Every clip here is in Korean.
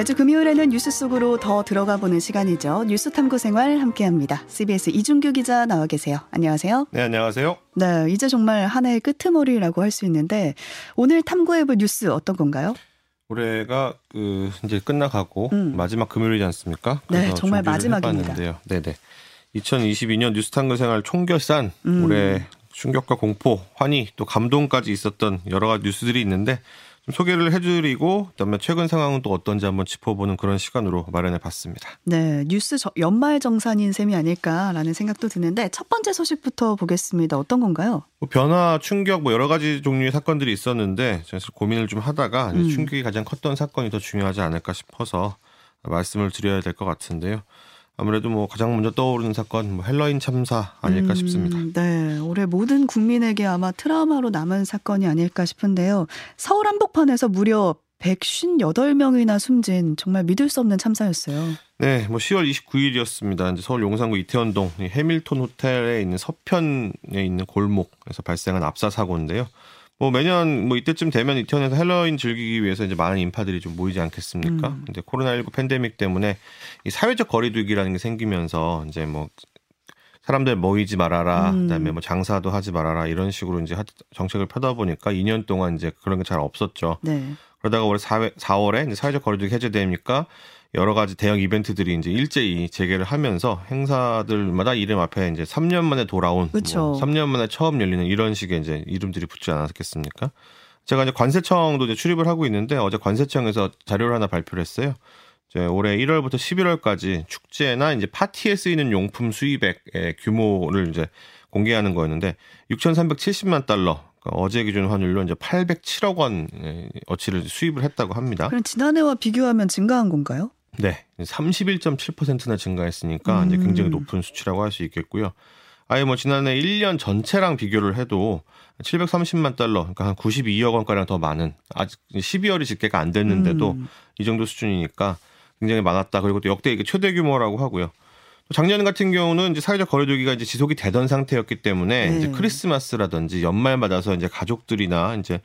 매주 금요일에는 뉴스 속으로 더 들어가 보는 시간이죠. 뉴스 탐구 생활 함께합니다. CBS 이준규 기자 나와 계세요. 안녕하세요. 네, 안녕하세요. 네, 이제 정말 한 해의 끄트머리라고 할 수 있는데 오늘 탐구해볼 뉴스 어떤 건가요? 올해가 그 이제 끝나가고 음. 마지막 금요일이지 않습니까? 네, 정말 마지막입니다. 네네. 2022년 뉴스 탐구 생활 총결산 음. 올해 충격과 공포, 환희 또 감동까지 있었던 여러 가지 뉴스들이 있는데 좀 소개를 해드리고 그다음에 최근 상황은 또 어떤지 한번 짚어보는 그런 시간으로 마련해봤습니다. 네, 뉴스 연말 정산인 셈이 아닐까라는 생각도 드는데 첫 번째 소식부터 보겠습니다. 어떤 건가요? 뭐 변화, 충격 뭐 여러 가지 종류의 사건들이 있었는데 사실 고민을 좀 하다가 음. 충격이 가장 컸던 사건이 더 중요하지 않을까 싶어서 말씀을 드려야 될 것 같은데요. 아무래도 뭐 가장 먼저 떠오르는 사건 뭐 핼러윈 참사 아닐까 음, 싶습니다. 네, 올해 모든 국민에게 아마 트라우마로 남은 사건이 아닐까 싶은데요. 서울 한복판에서 무려 158명이나 숨진 정말 믿을 수 없는 참사였어요. 네, 뭐 10월 29일이었습니다. 이제 서울 용산구 이태원동 해밀톤 호텔에 있는 서편에 있는 골목에서 발생한 압사 사고인데요. 뭐 매년 뭐 이때쯤 되면 이태원에서 핼러윈 즐기기 위해서 이제 많은 인파들이 좀 모이지 않겠습니까? 음. 이제 코로나19 팬데믹 때문에 이 사회적 거리두기라는 게 생기면서 이제 뭐 사람들 모이지 말아라, 음. 그다음에 뭐 장사도 하지 말아라 이런 식으로 이제 정책을 펴다 보니까 2년 동안 이제 그런 게 잘 없었죠. 네. 그러다가 올해 4회, 4월에 이제 사회적 거리두기 해제되니까 여러 가지 대형 이벤트들이 이제 일제히 재개를 하면서 행사들마다 이름 앞에 이제 3년 만에 돌아온 뭐 3년 만에 처음 열리는 이런 식의 이제 이름들이 붙지 않았겠습니까? 제가 이제 관세청도 이제 출입을 하고 있는데 어제 관세청에서 자료를 하나 발표를 했어요. 이제 올해 1월부터 11월까지 축제나 이제 파티에 쓰이는 용품 수입액의 규모를 이제 공개하는 거였는데 6,370만 달러 그러니까 어제 기준 환율로 이제 807억 원 어치를 수입을 했다고 합니다. 그럼 지난해와 비교하면 증가한 건가요? 네, 31.7%나 증가했으니까 음. 이제 굉장히 높은 수치라고 할 수 있겠고요. 아예 뭐 지난해 1년 전체랑 비교를 해도 730만 달러, 그러니까 한 92억 원가량 더 많은 아직 12월이 집계가 안 됐는데도 음. 이 정도 수준이니까 굉장히 많았다. 그리고 또 역대 이게 최대 규모라고 하고요. 작년 같은 경우는 이제 사회적 거리두기가 이제 지속이 되던 상태였기 때문에 네. 이제 크리스마스라든지 연말 맞아서 이제 가족들이나 이제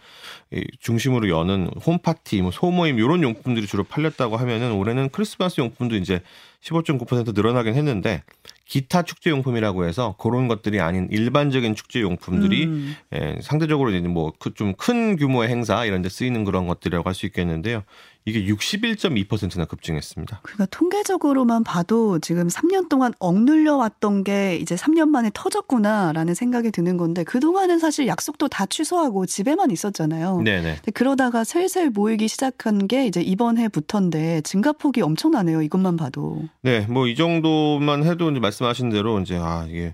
중심으로 여는 홈파티, 뭐 소모임 이런 용품들이 주로 팔렸다고 하면은 올해는 크리스마스 용품도 이제 15.9% 늘어나긴 했는데 기타 축제 용품이라고 해서 그런 것들이 아닌 일반적인 축제 용품들이 음. 예, 상대적으로 이제 뭐 좀 큰 규모의 행사 이런 데 쓰이는 그런 것들이라고 할 수 있겠는데요. 이게 61.2%나 급증했습니다. 그러니까 통계적으로만 봐도 지금 3년 동안 억눌려 왔던 게 이제 3년 만에 터졌구나라는 생각이 드는 건데 그동안은 사실 약속도 다 취소하고 집에만 있었잖아요. 네네. 그러다가 슬슬 모이기 시작한 게 이제 이번 해부터인데 증가폭이 엄청나네요. 이것만 봐도. 네, 뭐 이 정도만 해도 이제 말씀하신 대로 이제 아 이게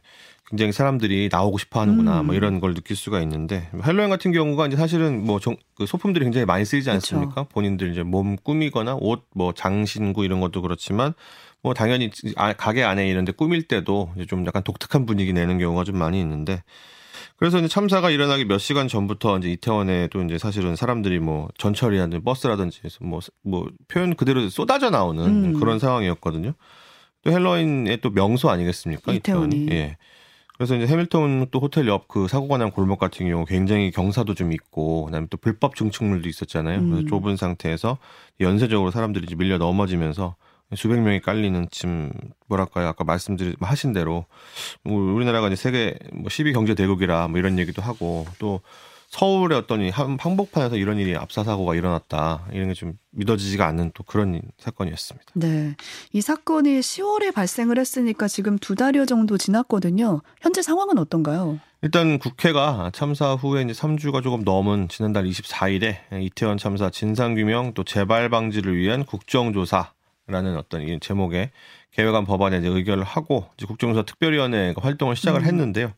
굉장히 사람들이 나오고 싶어 하는구나 뭐 음. 뭐 이런 걸 느낄 수가 있는데 헬로윈 같은 경우가 이제 사실은 뭐 정, 그 소품들이 굉장히 많이 쓰이지 않습니까? 그쵸. 본인들 이제 몸 꾸미거나 옷 뭐 장신구 이런 것도 그렇지만 뭐 당연히 아, 가게 안에 이런 데 꾸밀 때도 이제 좀 약간 독특한 분위기 내는 경우가 좀 많이 있는데 그래서 이제 참사가 일어나기 몇 시간 전부터 이제 이태원에도 이제 사실은 사람들이 뭐 전철이라든지 버스라든지 뭐, 뭐 표현 그대로 쏟아져 나오는 음. 그런 상황이었거든요. 또 헬로윈의 또 명소 아니겠습니까? 이태원이. 이태원이. 예. 그래서 이제 해밀턴 또 호텔 옆 그 사고가 난 골목 같은 경우 굉장히 경사도 좀 있고 그다음에 또 불법 증축물도 있었잖아요. 음. 그래서 좁은 상태에서 연쇄적으로 사람들이 이제 밀려 넘어지면서 수백 명이 깔리는 지금 뭐랄까요 아까 말씀드린 하신 대로 우리나라가 이제 세계 뭐 10위 경제 대국이라 뭐 이런 얘기도 하고 또 서울의 어떤 이 한복판에서 이런 일이 압사 사고가 일어났다 이런 게 좀 믿어지지가 않는 또 그런 사건이었습니다. 네, 이 사건이 10월에 발생을 했으니까 지금 두 달여 정도 지났거든요. 현재 상황은 어떤가요? 일단 국회가 참사 후에 이제 3주가 조금 넘은 지난달 24일에 이태원 참사 진상규명 또 재발 방지를 위한 국정조사라는 어떤 이 제목의 개혁안 법안에 이제 의결을 하고 이제 국정조사 특별위원회가 활동을 시작을 음. 했는데요.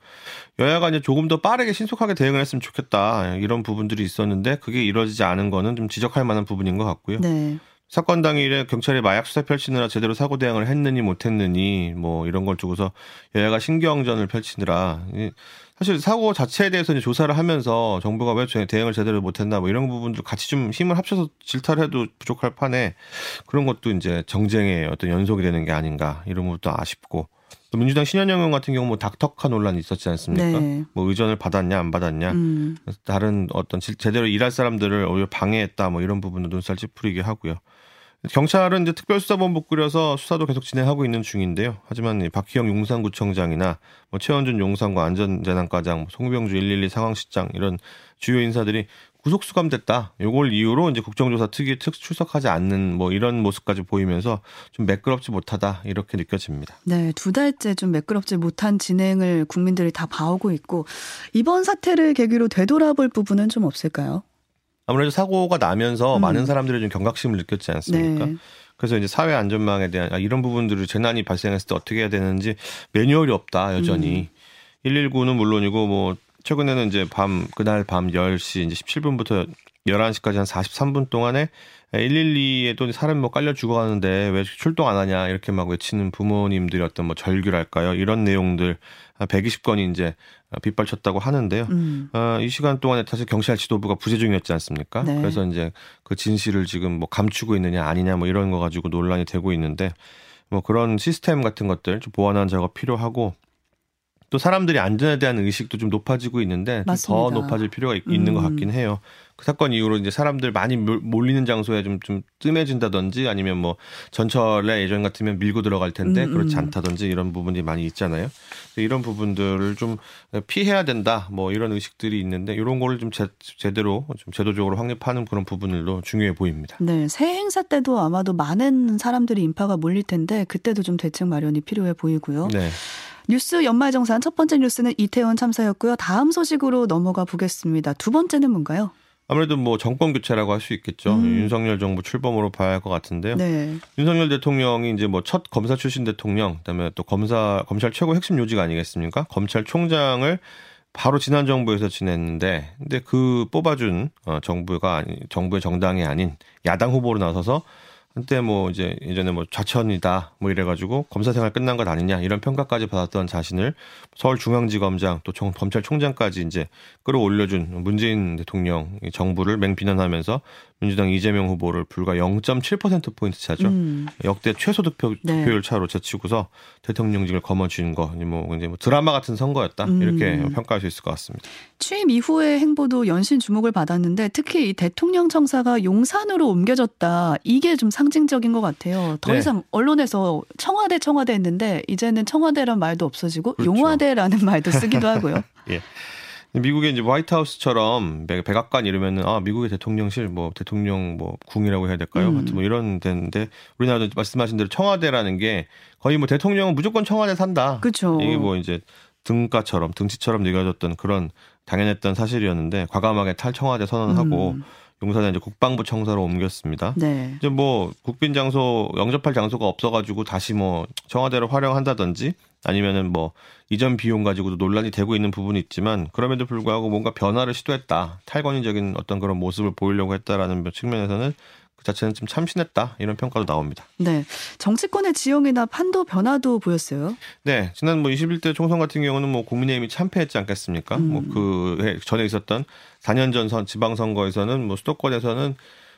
여야가 이제 조금 더 빠르게 신속하게 대응을 했으면 좋겠다 이런 부분들이 있었는데 그게 이루어지지 않은 거는 좀 지적할 만한 부분인 것 같고요. 네. 사건 당일에 경찰이 마약 수사 펼치느라 제대로 사고 대응을 했느니 못했느니 뭐 이런 걸 두고서 여야가 신경전을 펼치느라 사실 사고 자체에 대해서 이제 조사를 하면서 정부가 왜 대응을 제대로 못했나 뭐 이런 부분도 같이 좀 힘을 합쳐서 질타를 해도 부족할 판에 그런 것도 이제 정쟁의 어떤 연속이 되는 게 아닌가 이런 것도 아쉽고 또 민주당 신현영 의원 같은 경우 뭐 닥터카 논란이 있었지 않습니까? 네. 뭐 의전을 받았냐 안 받았냐 음. 다른 어떤 제대로 일할 사람들을 오히려 방해했다 뭐 이런 부분도 눈살 찌푸리게 하고요. 경찰은 이제 특별수사본부 꾸려서 수사도 계속 진행하고 있는 중인데요. 하지만 박희영 용산구청장이나 뭐 최원준 용산구 안전재난과장, 뭐 송병주 112 상황실장 이런 주요 인사들이 구속 수감됐다. 요걸 이유로 이제 국정조사 특위 특 출석하지 않는 뭐 이런 모습까지 보이면서 좀 매끄럽지 못하다 이렇게 느껴집니다. 네, 두 달째 좀 매끄럽지 못한 진행을 국민들이 다 봐오고 있고 이번 사태를 계기로 되돌아볼 부분은 좀 없을까요? 아무래도 사고가 나면서 음. 많은 사람들이 좀 경각심을 느꼈지 않습니까? 네. 그래서 이제 사회 안전망에 대한 아, 이런 부분들을 재난이 발생했을 때 어떻게 해야 되는지 매뉴얼이 없다 여전히. 음. 119는 물론이고 뭐 최근에는 이제 밤 그날 밤 10시 이제 17분부터 11시까지 한 43분 동안에 112에도 사람이 뭐 깔려 죽어가는데 왜 출동 안 하냐 이렇게 막 외치는 부모님들이 어떤 뭐 절규랄까요 이런 내용들 120건이 이제 빗발쳤다고 하는데요. 음. 어, 이 시간 동안에 사실 경찰 지도부가 부재 중이었지 않습니까? 네. 그래서 이제 그 진실을 지금 뭐 감추고 있느냐 아니냐 뭐 이런 거 가지고 논란이 되고 있는데 뭐 그런 시스템 같은 것들 좀 보완하는 작업 필요하고 또 사람들이 안전에 대한 의식도 좀 높아지고 있는데 더 높아질 필요가 있는 음. 것 같긴 해요. 그 사건 이후로 이제 사람들 많이 몰리는 장소에 좀, 좀 뜸해진다든지 아니면 뭐 전철에 예전 같으면 밀고 들어갈 텐데 음, 그렇지 음. 않다든지 이런 부분이 많이 있잖아요. 이런 부분들을 좀 피해야 된다 뭐 이런 의식들이 있는데 이런 거를 좀 제, 제대로 좀 제도적으로 확립하는 그런 부분들도 중요해 보입니다. 네. 새 행사 때도 아마도 많은 사람들이 인파가 몰릴 텐데 그때도 좀 대책 마련이 필요해 보이고요. 네. 뉴스 연말정산 첫 번째 뉴스는 이태원 참사였고요. 다음 소식으로 넘어가 보겠습니다. 두 번째는 뭔가요? 아무래도 뭐 정권 교체라고 할 수 있겠죠. 음. 윤석열 정부 출범으로 봐야 할 것 같은데요. 네. 윤석열 대통령이 이제 뭐 첫 검사 출신 대통령, 그다음에 또 검사 검찰 최고 핵심 요직 아니겠습니까? 검찰총장을 바로 지난 정부에서 지냈는데, 근데 그 뽑아준 어, 정부가 아니, 정부의 정당이 아닌 야당 후보로 나서서 한때 뭐 이제 예전에 뭐 좌천이다 뭐 이래가지고 검사 생활 끝난 것 아니냐 이런 평가까지 받았던 자신을 서울중앙지검장 또 검찰총장까지 이제 끌어올려준 문재인 대통령 정부를 맹비난하면서 민주당 이재명 후보를 불과 0.7% 포인트 차죠. 음. 역대 최소 득표, 네. 득표율 차로 제치고서 대통령직을 거머쥔 거, 뭐 이제 뭐 드라마 같은 선거였다 음. 이렇게 평가할 수 있을 것 같습니다. 취임 이후의 행보도 연신 주목을 받았는데 특히 이 대통령 청사가 용산으로 옮겨졌다 이게 좀 상 징적인 것 같아요. 더 네. 이상 언론에서 청와대 청와대 했는데 이제는 청와대란 말도 없어지고 그렇죠. 용화대라는 말도 쓰기도 하고요. 예. 미국의 이제 화이트하우스처럼 백악관 이러면은 아 미국의 대통령실 뭐 대통령 뭐 궁이라고 해야 될까요? 음. 하여튼 뭐 이런 데인데 우리나라도 말씀하신 대로 청와대라는 게 거의 뭐 대통령은 무조건 청와대 산다. 그렇죠. 이게 뭐 이제 등가처럼 등치처럼 여겨졌던 그런 당연했던 사실이었는데 과감하게 탈청와대 선언하고 음. 용산에 이제 국방부 청사로 옮겼습니다. 네. 이제 뭐 국빈 장소 영접할 장소가 없어가지고 다시 뭐 청와대를 활용한다든지 아니면은 뭐 이전 비용 가지고도 논란이 되고 있는 부분이 있지만 그럼에도 불구하고 뭔가 변화를 시도했다 탈권위적인 어떤 그런 모습을 보이려고 했다라는 측면에서는 그 자체는 좀 참신했다 이런 평가도 나옵니다. 네, 정치권의 지형이나 판도 변화도 보였어요. 네, 지난 뭐 21대 총선 같은 경우는 뭐 국민의힘이 참패했지 않겠습니까? 음. 뭐그 전에 있었던 4년 전 선 지방선거에서는 뭐 수도권에서는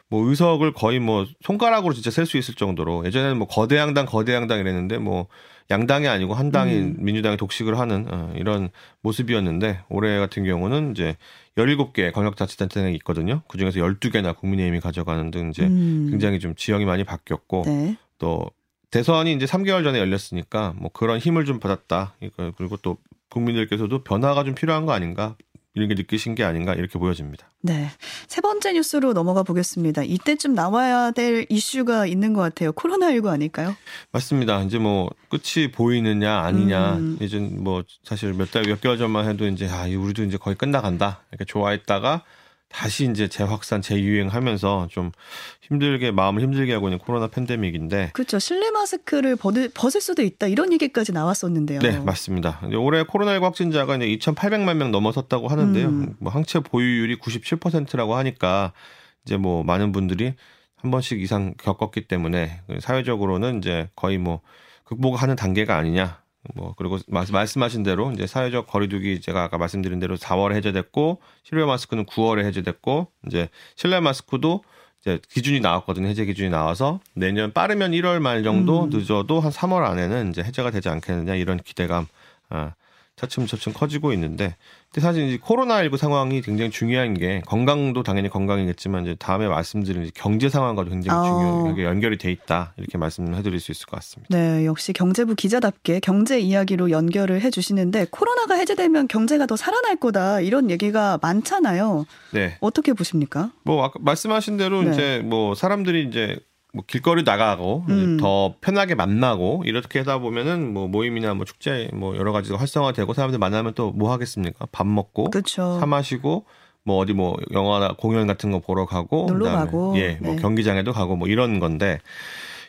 뭐 의석을 거의 뭐 손가락으로 진짜 셀 수 있을 정도로 예전에는 뭐 거대 양당 거대 양당 이랬는데 뭐 양당이 아니고 한 당이 음. 민주당이 독식을 하는 어, 이런 모습이었는데 올해 같은 경우는 이제 17개 권역자치단체가 있거든요. 그중에서 12개나 국민의힘이 가져가는 등 이제 음. 굉장히 좀 지형이 많이 바뀌었고 네. 또 대선이 이제 3개월 전에 열렸으니까 뭐 그런 힘을 좀 받았다. 그리고 또 국민들께서도 변화가 좀 필요한 거 아닌가 이런 게 느끼신 게 아닌가 이렇게 보여집니다. 네. 세 번째 뉴스로 넘어가 보겠습니다. 이때쯤 나와야 될 이슈가 있는 것 같아요. 코로나19 아닐까요? 맞습니다. 이제 뭐 끝이 보이느냐 아니냐 음. 이제 뭐 사실 몇 달 몇 개월 전만 해도 이제 아 우리도 이제 거의 끝나간다 이렇게 좋아했다가 다시 이제 재확산, 재유행하면서 좀 힘들게 마음을 힘들게 하고 있는 코로나 팬데믹인데 그렇죠. 실내 마스크를 벗을, 벗을 수도 있다 이런 얘기까지 나왔었는데요. 네, 맞습니다. 올해 코로나19 확진자가 이제 2,800만 명 넘어섰다고 하는데요. 음. 뭐 항체 보유율이 97%라고 하니까 이제 뭐 많은 분들이 한 번씩 이상 겪었기 때문에 사회적으로는 이제 거의 뭐 극복하는 단계가 아니냐 뭐 그리고 말씀하신 대로 이제 사회적 거리두기 제가 아까 말씀드린 대로 4월에 해제됐고 실외 마스크는 9월에 해제됐고 이제 실내 마스크도 이제 기준이 나왔거든요. 해제 기준이 나와서 내년 빠르면 1월 말 정도 음. 늦어도 한 3월 안에는 이제 해제가 되지 않겠느냐 이런 기대감 아, 차츰차츰 커지고 있는데 근데 사실 이제 코로나19 상황이 굉장히 중요한 게 건강도 당연히 건강이겠지만 이제 다음에 말씀드린 경제 상황과도 굉장히 어. 중요하게 연결이 돼 있다 이렇게 말씀을 해드릴 수 있을 것 같습니다. 네, 역시 경제부 기자답게 경제 이야기로 연결을 해주시는데 코로나가 해제되면 경제가 더 살아날 거다 이런 얘기가 많잖아요. 네. 어떻게 보십니까? 뭐 아까 말씀하신 대로 네. 이제 뭐 사람들이 이제 뭐 길거리 나가고 음. 더 편하게 만나고 이렇게 하다 보면은 뭐 모임이나 뭐 축제 뭐 여러 가지가 활성화되고 사람들 만나면 또 뭐 하겠습니까? 밥 먹고 그쵸. 사 마시고 뭐 어디 뭐 영화나 공연 같은 거 보러 가고 놀러 가고 예, 뭐 네. 경기장에도 가고 뭐 이런 건데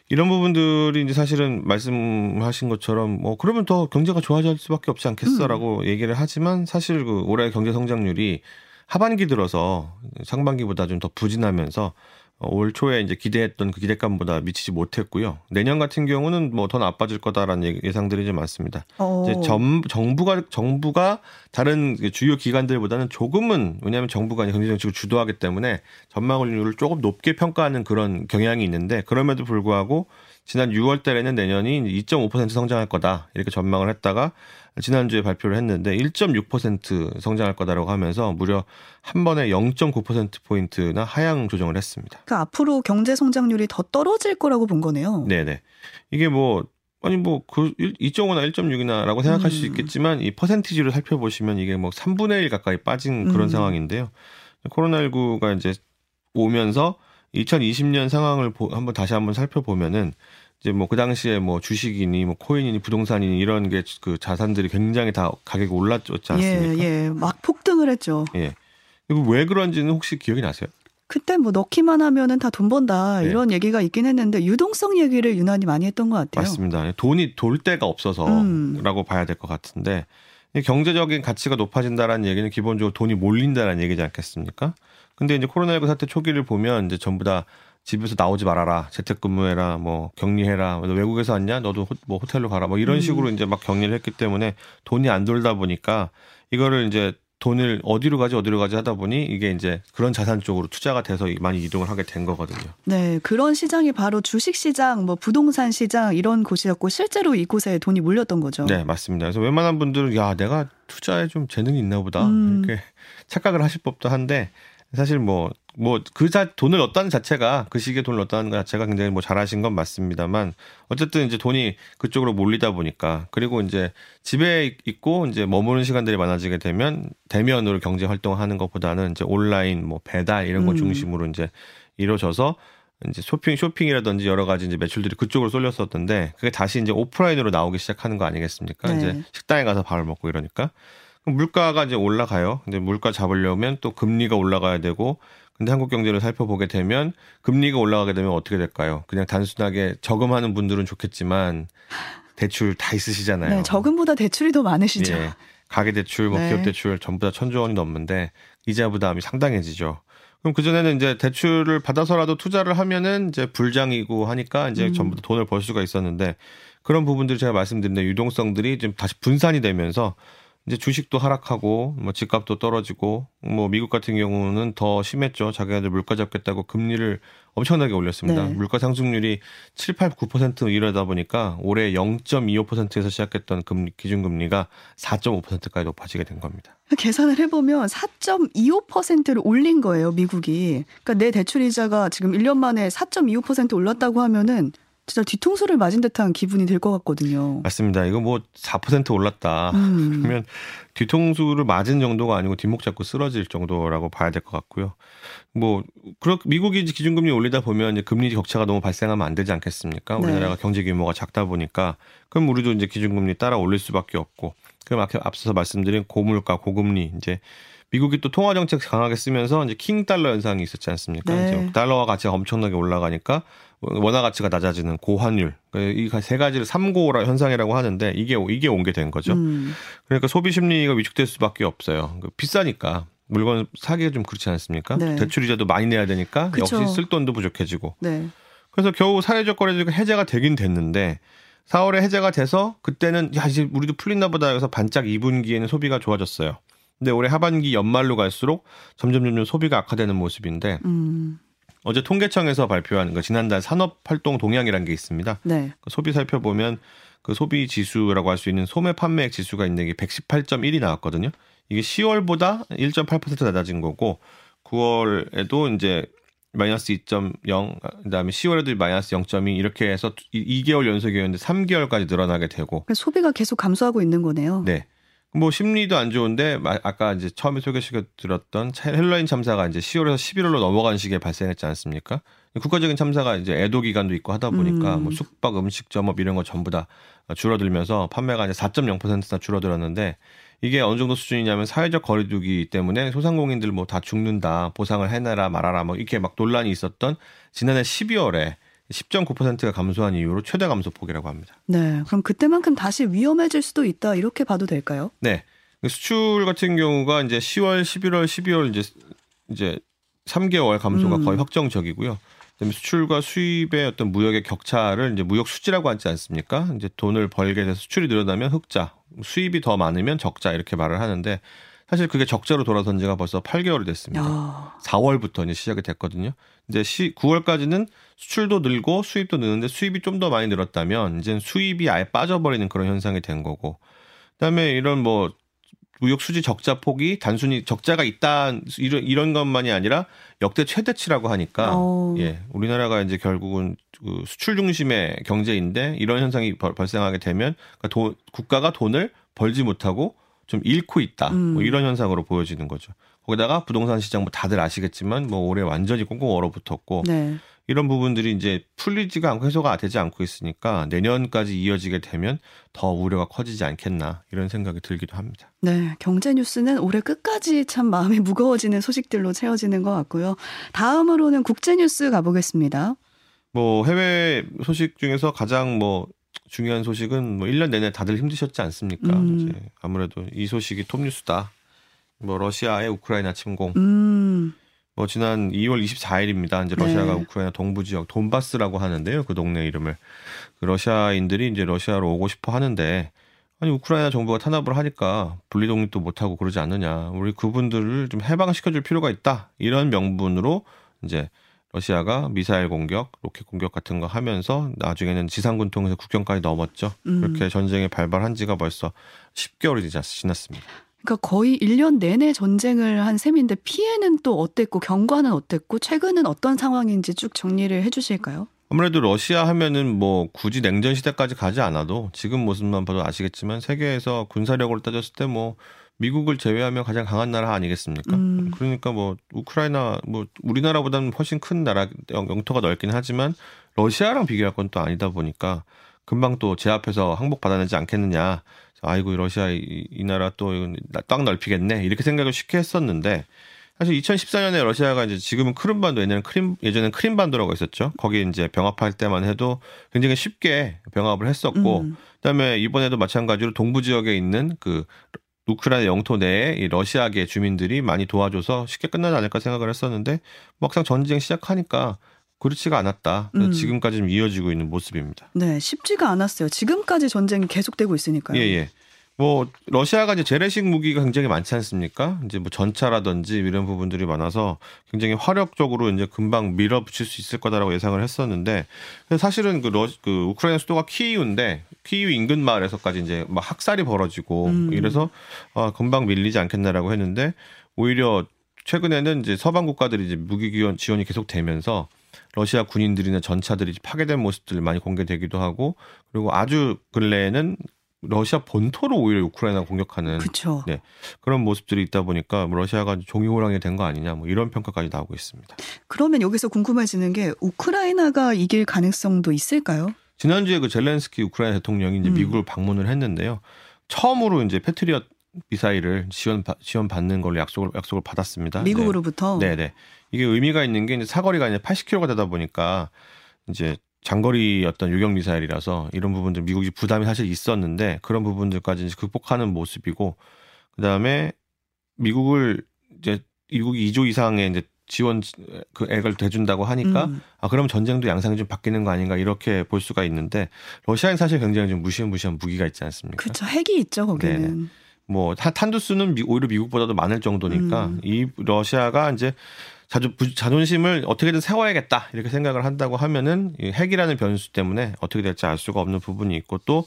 이런 부분들이 이제 사실은 말씀하신 것처럼 뭐 그러면 더 경제가 좋아질 수밖에 없지 않겠어라고 음. 얘기를 하지만 사실 그 올해 경제 성장률이 하반기 들어서 상반기보다 좀 더 부진하면서 어, 올 초에 이제 기대했던 그 기대감보다 미치지 못했고요. 내년 같은 경우는 뭐 더 나빠질 거다라는 예상들이 좀 많습니다. 어. 이제 점, 정부가 정부가 다른 그 주요 기관들보다는 조금은 왜냐하면 정부가 경제 정책을 주도하기 때문에 전망률을 조금 높게 평가하는 그런 경향이 있는데 그럼에도 불구하고 지난 6월 달에는 내년이 2.5% 성장할 거다 이렇게 전망을 했다가 지난주에 발표를 했는데 1.6% 성장할 거다라고 하면서 무려 한 번에 0.9% 포인트나 하향 조정을 했습니다. 그 앞으로 경제 성장률이 더 떨어질 거라고 본 거네요. 네네. 이게 뭐 아니 뭐 그 2.5나 1.6이나라고 생각할 음. 수 있겠지만 이 퍼센티지를 살펴보시면 이게 뭐 3분의 1 가까이 빠진 그런 음. 상황인데요. 코로나19가 이제 오면서 2020년 상황을 한번 다시 한번 살펴보면은 이제 뭐 그 당시에 뭐 주식이니 뭐 코인이니 부동산이니 이런 게 그 자산들이 굉장히 다 가격이 올랐지 않습니까? 예, 예. 막 폭등을 했죠. 예. 이거 왜 그런지는 혹시 기억이 나세요? 그때 뭐 넣기만 하면은 다 돈 번다 네. 이런 얘기가 있긴 했는데 유동성 얘기를 유난히 많이 했던 것 같아요. 맞습니다. 돈이 돌 데가 없어서라고 음. 봐야 될 것 같은데 경제적인 가치가 높아진다라는 얘기는 기본적으로 돈이 몰린다라는 얘기지 않겠습니까? 근데 이제 코로나19 사태 초기를 보면 이제 전부 다 집에서 나오지 말아라. 재택근무해라. 뭐 격리해라. 너 외국에서 왔냐? 너도 호, 뭐 호텔로 가라. 뭐 이런 음. 식으로 음. 이제 막 격리를 했기 때문에 돈이 안 돌다 보니까 이거를 이제 돈을 어디로 가지 어디로 가지 하다 보니 이게 이제 그런 자산 쪽으로 투자가 돼서 많이 이동을 하게 된 거거든요. 네, 그런 시장이 바로 주식 시장, 뭐 부동산 시장 이런 곳이었고 실제로 이곳에 돈이 몰렸던 거죠. 네, 맞습니다. 그래서 웬만한 분들은 야, 내가 투자에 좀 재능이 있나 보다. 음. 이렇게 착각을 하실 법도 한데 사실 뭐 뭐그 돈을 넣었다는 자체가 그 시기에 돈을 넣었다는 것 자체가 굉장히 뭐 잘하신 건 맞습니다만 어쨌든 이제 돈이 그쪽으로 몰리다 보니까 그리고 이제 집에 있고 이제 머무는 시간들이 많아지게 되면 대면으로 경제 활동하는 것보다는 이제 온라인 뭐 배달 이런 거 음. 중심으로 이제 이루어져서 이제 쇼핑 쇼핑이라든지 여러 가지 이제 매출들이 그쪽으로 쏠렸었던데 그게 다시 이제 오프라인으로 나오기 시작하는 거 아니겠습니까? 네. 이제 식당에 가서 밥을 먹고 이러니까 물가가 이제 올라가요. 근데 물가 잡으려면 또 금리가 올라가야 되고 근데 한국 경제를 살펴보게 되면 금리가 올라가게 되면 어떻게 될까요? 그냥 단순하게 저금하는 분들은 좋겠지만 대출 다 있으시잖아요. 네, 저금보다 대출이 더 많으시죠. 예, 가계 대출, 뭐 네. 기업 대출 전부 다 천조 원이 넘는데 이자 부담이 상당해지죠. 그럼 그 전에는 이제 대출을 받아서라도 투자를 하면은 이제 불장이고 하니까 이제 음. 전부 다 돈을 벌 수가 있었는데 그런 부분들 제가 말씀드린 유동성들이 좀 다시 분산이 되면서 이제 주식도 하락하고 뭐 집값도 떨어지고 뭐 미국 같은 경우는 더 심했죠. 자기네들 물가 잡겠다고 금리를 엄청나게 올렸습니다. 네. 물가 상승률이 7, 8, 9% 이러다 보니까 올해 0.25%에서 시작했던 금리 기준금리가 4.5%까지 높아지게 된 겁니다. 계산을 해보면 4.25%를 올린 거예요, 미국이. 그러니까 내 대출 이자가 지금 1년 만에 4.25% 올랐다고 하면은 진짜 뒤통수를 맞은 듯한 기분이 들 것 같거든요. 맞습니다. 이거 뭐 4% 올랐다. 음. 그러면 뒤통수를 맞은 정도가 아니고 뒷목 잡고 쓰러질 정도라고 봐야 될 것 같고요. 뭐 그렇 미국이 기준금리 올리다 보면 이제 금리 격차가 너무 발생하면 안 되지 않겠습니까? 네. 우리나라가 경제 규모가 작다 보니까 그럼 우리도 이제 기준금리 따라 올릴 수밖에 없고 그럼 앞서서 말씀드린 고물가 고금리 이제 미국이 또 통화 정책 강하게 쓰면서 이제 킹 달러 현상이 있었지 않습니까? 네. 달러와 가치가 엄청나게 올라가니까 원화 가치가 낮아지는 고환율 이세 가지를 삼고라 현상이라고 하는데 이게 이게 온 게 된 거죠. 음. 그러니까 소비 심리가 위축될 수밖에 없어요. 그 비싸니까 물건 사기가 좀 그렇지 않습니까? 네. 대출 이자도 많이 내야 되니까 그쵸. 역시 쓸 돈도 부족해지고. 네. 그래서 겨우 사회적 거래제가 해제가 되긴 됐는데 4월에 해제가 돼서 그때는 야 이제 우리도 풀린나 보다 해서 반짝 2분기에는 소비가 좋아졌어요. 근데 올해 하반기 연말로 갈수록 점점 점점 소비가 악화되는 모습인데 음. 어제 통계청에서 발표한 그 지난달 산업활동 동향이라는 게 있습니다. 네. 그 소비 살펴보면 그 소비 지수라고 할 수 있는 소매 판매액 지수가 있는 게 118.1이 나왔거든요. 이게 10월보다 1.8% 낮아진 거고 9월에도 이제 마이너스 2.0 그다음에 10월에도 마이너스 0.2 이렇게 해서 2개월 연속이었는데 3개월까지 늘어나게 되고 그러니까 소비가 계속 감소하고 있는 거네요. 네. 뭐 심리도 안 좋은데 아까 이제 처음에 소개시켜 드렸던 핼러윈 참사가 이제 10월에서 11월로 넘어간 시기에 발생했지 않습니까? 국가적인 참사가 이제 애도 기간도 있고 하다 보니까 음. 뭐 숙박, 음식점 업 이런 거 전부 다 줄어들면서 판매가 이제 4.0%나 줄어들었는데 이게 어느 정도 수준이냐면 사회적 거리두기 때문에 소상공인들 뭐 다 죽는다 보상을 해내라 말아라 뭐 이렇게 막 논란이 있었던 지난해 12월에 10.9%가 감소한 이후로 최대 감소 폭이라고 합니다. 네. 그럼 그때만큼 다시 위험해질 수도 있다 이렇게 봐도 될까요? 네. 수출 같은 경우가 이제 10월, 11월, 12월 이제 이제 3개월 감소가 음. 거의 확정적이고요. 그다음에 수출과 수입의 어떤 무역의 격차를 이제 무역 수지라고 하지 않습니까? 이제 돈을 벌게 돼서 수출이 늘어나면 흑자, 수입이 더 많으면 적자 이렇게 말을 하는데 사실 그게 적자로 돌아선 지가 벌써 8개월이 됐습니다. 야. 4월부터 이제 시작이 됐거든요. 이제 9월까지는 수출도 늘고 수입도 느는데 수입이 좀 더 많이 늘었다면 이제 수입이 아예 빠져버리는 그런 현상이 된 거고. 그다음에 이런 뭐 무역 수지 적자 폭이 단순히 적자가 있다 이런 이런 것만이 아니라 역대 최대치라고 하니까 오. 어. 예 우리나라가 이제 결국은 그 수출 중심의 경제인데 이런 현상이 발생하게 되면 그러니까 도, 국가가 돈을 벌지 못하고 좀 잃고 있다. 뭐 음. 뭐 이런 현상으로 보여지는 거죠. 거기다가 부동산 시장 뭐 다들 아시겠지만 뭐 올해 완전히 꽁꽁 얼어붙었고 네. 이런 부분들이 이제 풀리지가 않고 해소가 되지 않고 있으니까 내년까지 이어지게 되면 더 우려가 커지지 않겠나 이런 생각이 들기도 합니다. 네, 경제 뉴스는 올해 끝까지 참 마음이 무거워지는 소식들로 채워지는 것 같고요. 다음으로는 국제 뉴스 가보겠습니다. 뭐 해외 소식 중에서 가장 뭐 중요한 소식은 뭐 1년 내내 다들 힘드셨지 않습니까? 음. 이제 아무래도 이 소식이 톱 뉴스다. 뭐 러시아의 우크라이나 침공. 음. 뭐 지난 2월 24일입니다. 이제 러시아가 네. 우크라이나 동부 지역 돈바스라고 하는데요. 그 동네 이름을 그 러시아인들이 이제 러시아로 오고 싶어 하는데 아니 우크라이나 정부가 탄압을 하니까 분리 독립도 못 하고 그러지 않느냐. 우리 그분들을 좀 해방시켜 줄 필요가 있다. 이런 명분으로 이제 러시아가 미사일 공격, 로켓 공격 같은 거 하면서 나중에는 지상군 통해서 국경까지 넘었죠. 음. 그렇게 전쟁이 발발한 지가 벌써 10개월이 지났습니다. 그러니까 거의 1년 내내 전쟁을 한 셈인데 피해는 또 어땠고 경과는 어땠고 최근은 어떤 상황인지 쭉 정리를 해 주실까요? 아무래도 러시아 하면은 뭐 굳이 냉전 시대까지 가지 않아도 지금 모습만 봐도 아시겠지만 세계에서 군사력으로 따졌을 때 뭐 미국을 제외하면 가장 강한 나라 아니겠습니까? 음. 그러니까 뭐 우크라이나 뭐 우리나라보다는 훨씬 큰 나라 영토가 넓긴 하지만 러시아랑 비교할 건 또 아니다 보니까 금방 또 제 앞에서 항복 받아내지 않겠느냐. 아이고 러시아 이, 이 나라 또 땅 넓히겠네 이렇게 생각을 쉽게 했었는데 사실 2014년에 러시아가 이제 지금은 크림반도 예전에는 크림 예전에는 크림반도라고 있었죠. 거기 이제 병합할 때만 해도 굉장히 쉽게 병합을 했었고 음. 그다음에 이번에도 마찬가지로 동부 지역에 있는 그 우크라이나 영토 내에 이 러시아계 주민들이 많이 도와줘서 쉽게 끝나지 않을까 생각을 했었는데 막상 전쟁 시작하니까 그렇지가 않았다. 음. 지금까지 좀 이어지고 있는 모습입니다. 네, 쉽지가 않았어요. 지금까지 전쟁이 계속되고 있으니까요. 예, 예. 뭐 러시아가 이제 재래식 무기가 굉장히 많지 않습니까? 이제 뭐 전차라든지 이런 부분들이 많아서 굉장히 화력적으로 이제 금방 밀어붙일 수 있을 거다라고 예상을 했었는데 사실은 그, 러, 그 우크라이나 수도가 키이우인데 키이우 인근 마을에서까지 이제 막 학살이 벌어지고 음. 이래서 아, 금방 밀리지 않겠나라고 했는데 오히려 최근에는 이제 서방 국가들이 이제 무기 지원이 계속되면서 러시아 군인들이나 전차들이 파괴된 모습들 많이 공개되기도 하고 그리고 아주 근래에는 러시아 본토로 오히려 우크라이나 공격하는 그쵸. 네, 그런 모습들이 있다 보니까 뭐 러시아가 종이호랑이 된 거 아니냐 뭐 이런 평가까지 나오고 있습니다. 그러면 여기서 궁금해지는 게 우크라이나가 이길 가능성도 있을까요? 지난주에 그 젤렌스키 우크라이나 대통령이 이제 음. 미국을 방문을 했는데요. 처음으로 이제 패트리엇 미사일을 지원 지원 받는 걸로 약속을 약속을 받았습니다. 미국으로부터. 네, 네. 이게 의미가 있는 게 이제 사거리가 이제 80km가 되다 보니까 이제 장거리 어떤 유격 미사일이라서 이런 부분들 미국이 부담이 사실 있었는데 그런 부분들까지 이제 극복하는 모습이고 그다음에 미국을 이제 미국이 2조 이상의 이제 지원 그 액을 대준다고 하니까 음. 아 그럼 전쟁도 양상이 좀 바뀌는 거 아닌가 이렇게 볼 수가 있는데 러시아는 사실 굉장히 좀 무시무시한 무기가 있지 않습니까? 그렇죠. 핵이 있죠 거기는. 네네. 뭐 탄두수는 오히려 미국보다도 많을 정도니까 음. 이 러시아가 이제 자주 자존심을 어떻게든 세워야겠다 이렇게 생각을 한다고 하면은 이 핵이라는 변수 때문에 어떻게 될지 알 수가 없는 부분이 있고 또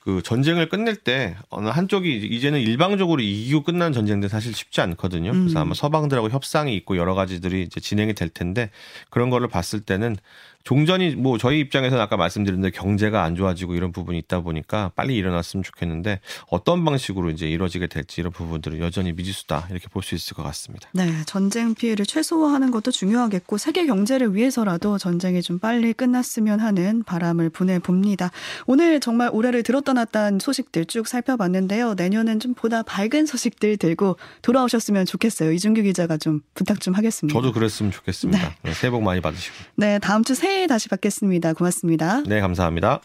그 전쟁을 끝낼 때 어느 한쪽이 이제는 일방적으로 이기고 끝난 전쟁들 사실 쉽지 않거든요. 그래서 음. 아마 서방들하고 협상이 있고 여러 가지들이 이제 진행이 될 텐데 그런 거를 봤을 때는 종전이 뭐 저희 입장에서는 아까 말씀드린 대로 경제가 안 좋아지고 이런 부분이 있다 보니까 빨리 일어났으면 좋겠는데 어떤 방식으로 이제 이루어지게 될지 이런 부분들은 여전히 미지수다 이렇게 볼 수 있을 것 같습니다. 네, 전쟁 피해를 최소화하는 것도 중요하겠고 세계 경제를 위해서라도 전쟁이 좀 빨리 끝났으면 하는 바람을 보내 봅니다. 오늘 정말 올해를 들 었다 놨다한 소식들 쭉 살펴봤는데요. 내년엔 좀 보다 밝은 소식들 들고 돌아오셨으면 좋겠어요. 이준규 기자가 좀 부탁 좀 하겠습니다. 저도 그랬으면 좋겠습니다. 네. 네 새해 복 많이 받으시고. 네, 다음 주 새해 다시 뵙겠습니다. 고맙습니다. 네, 감사합니다.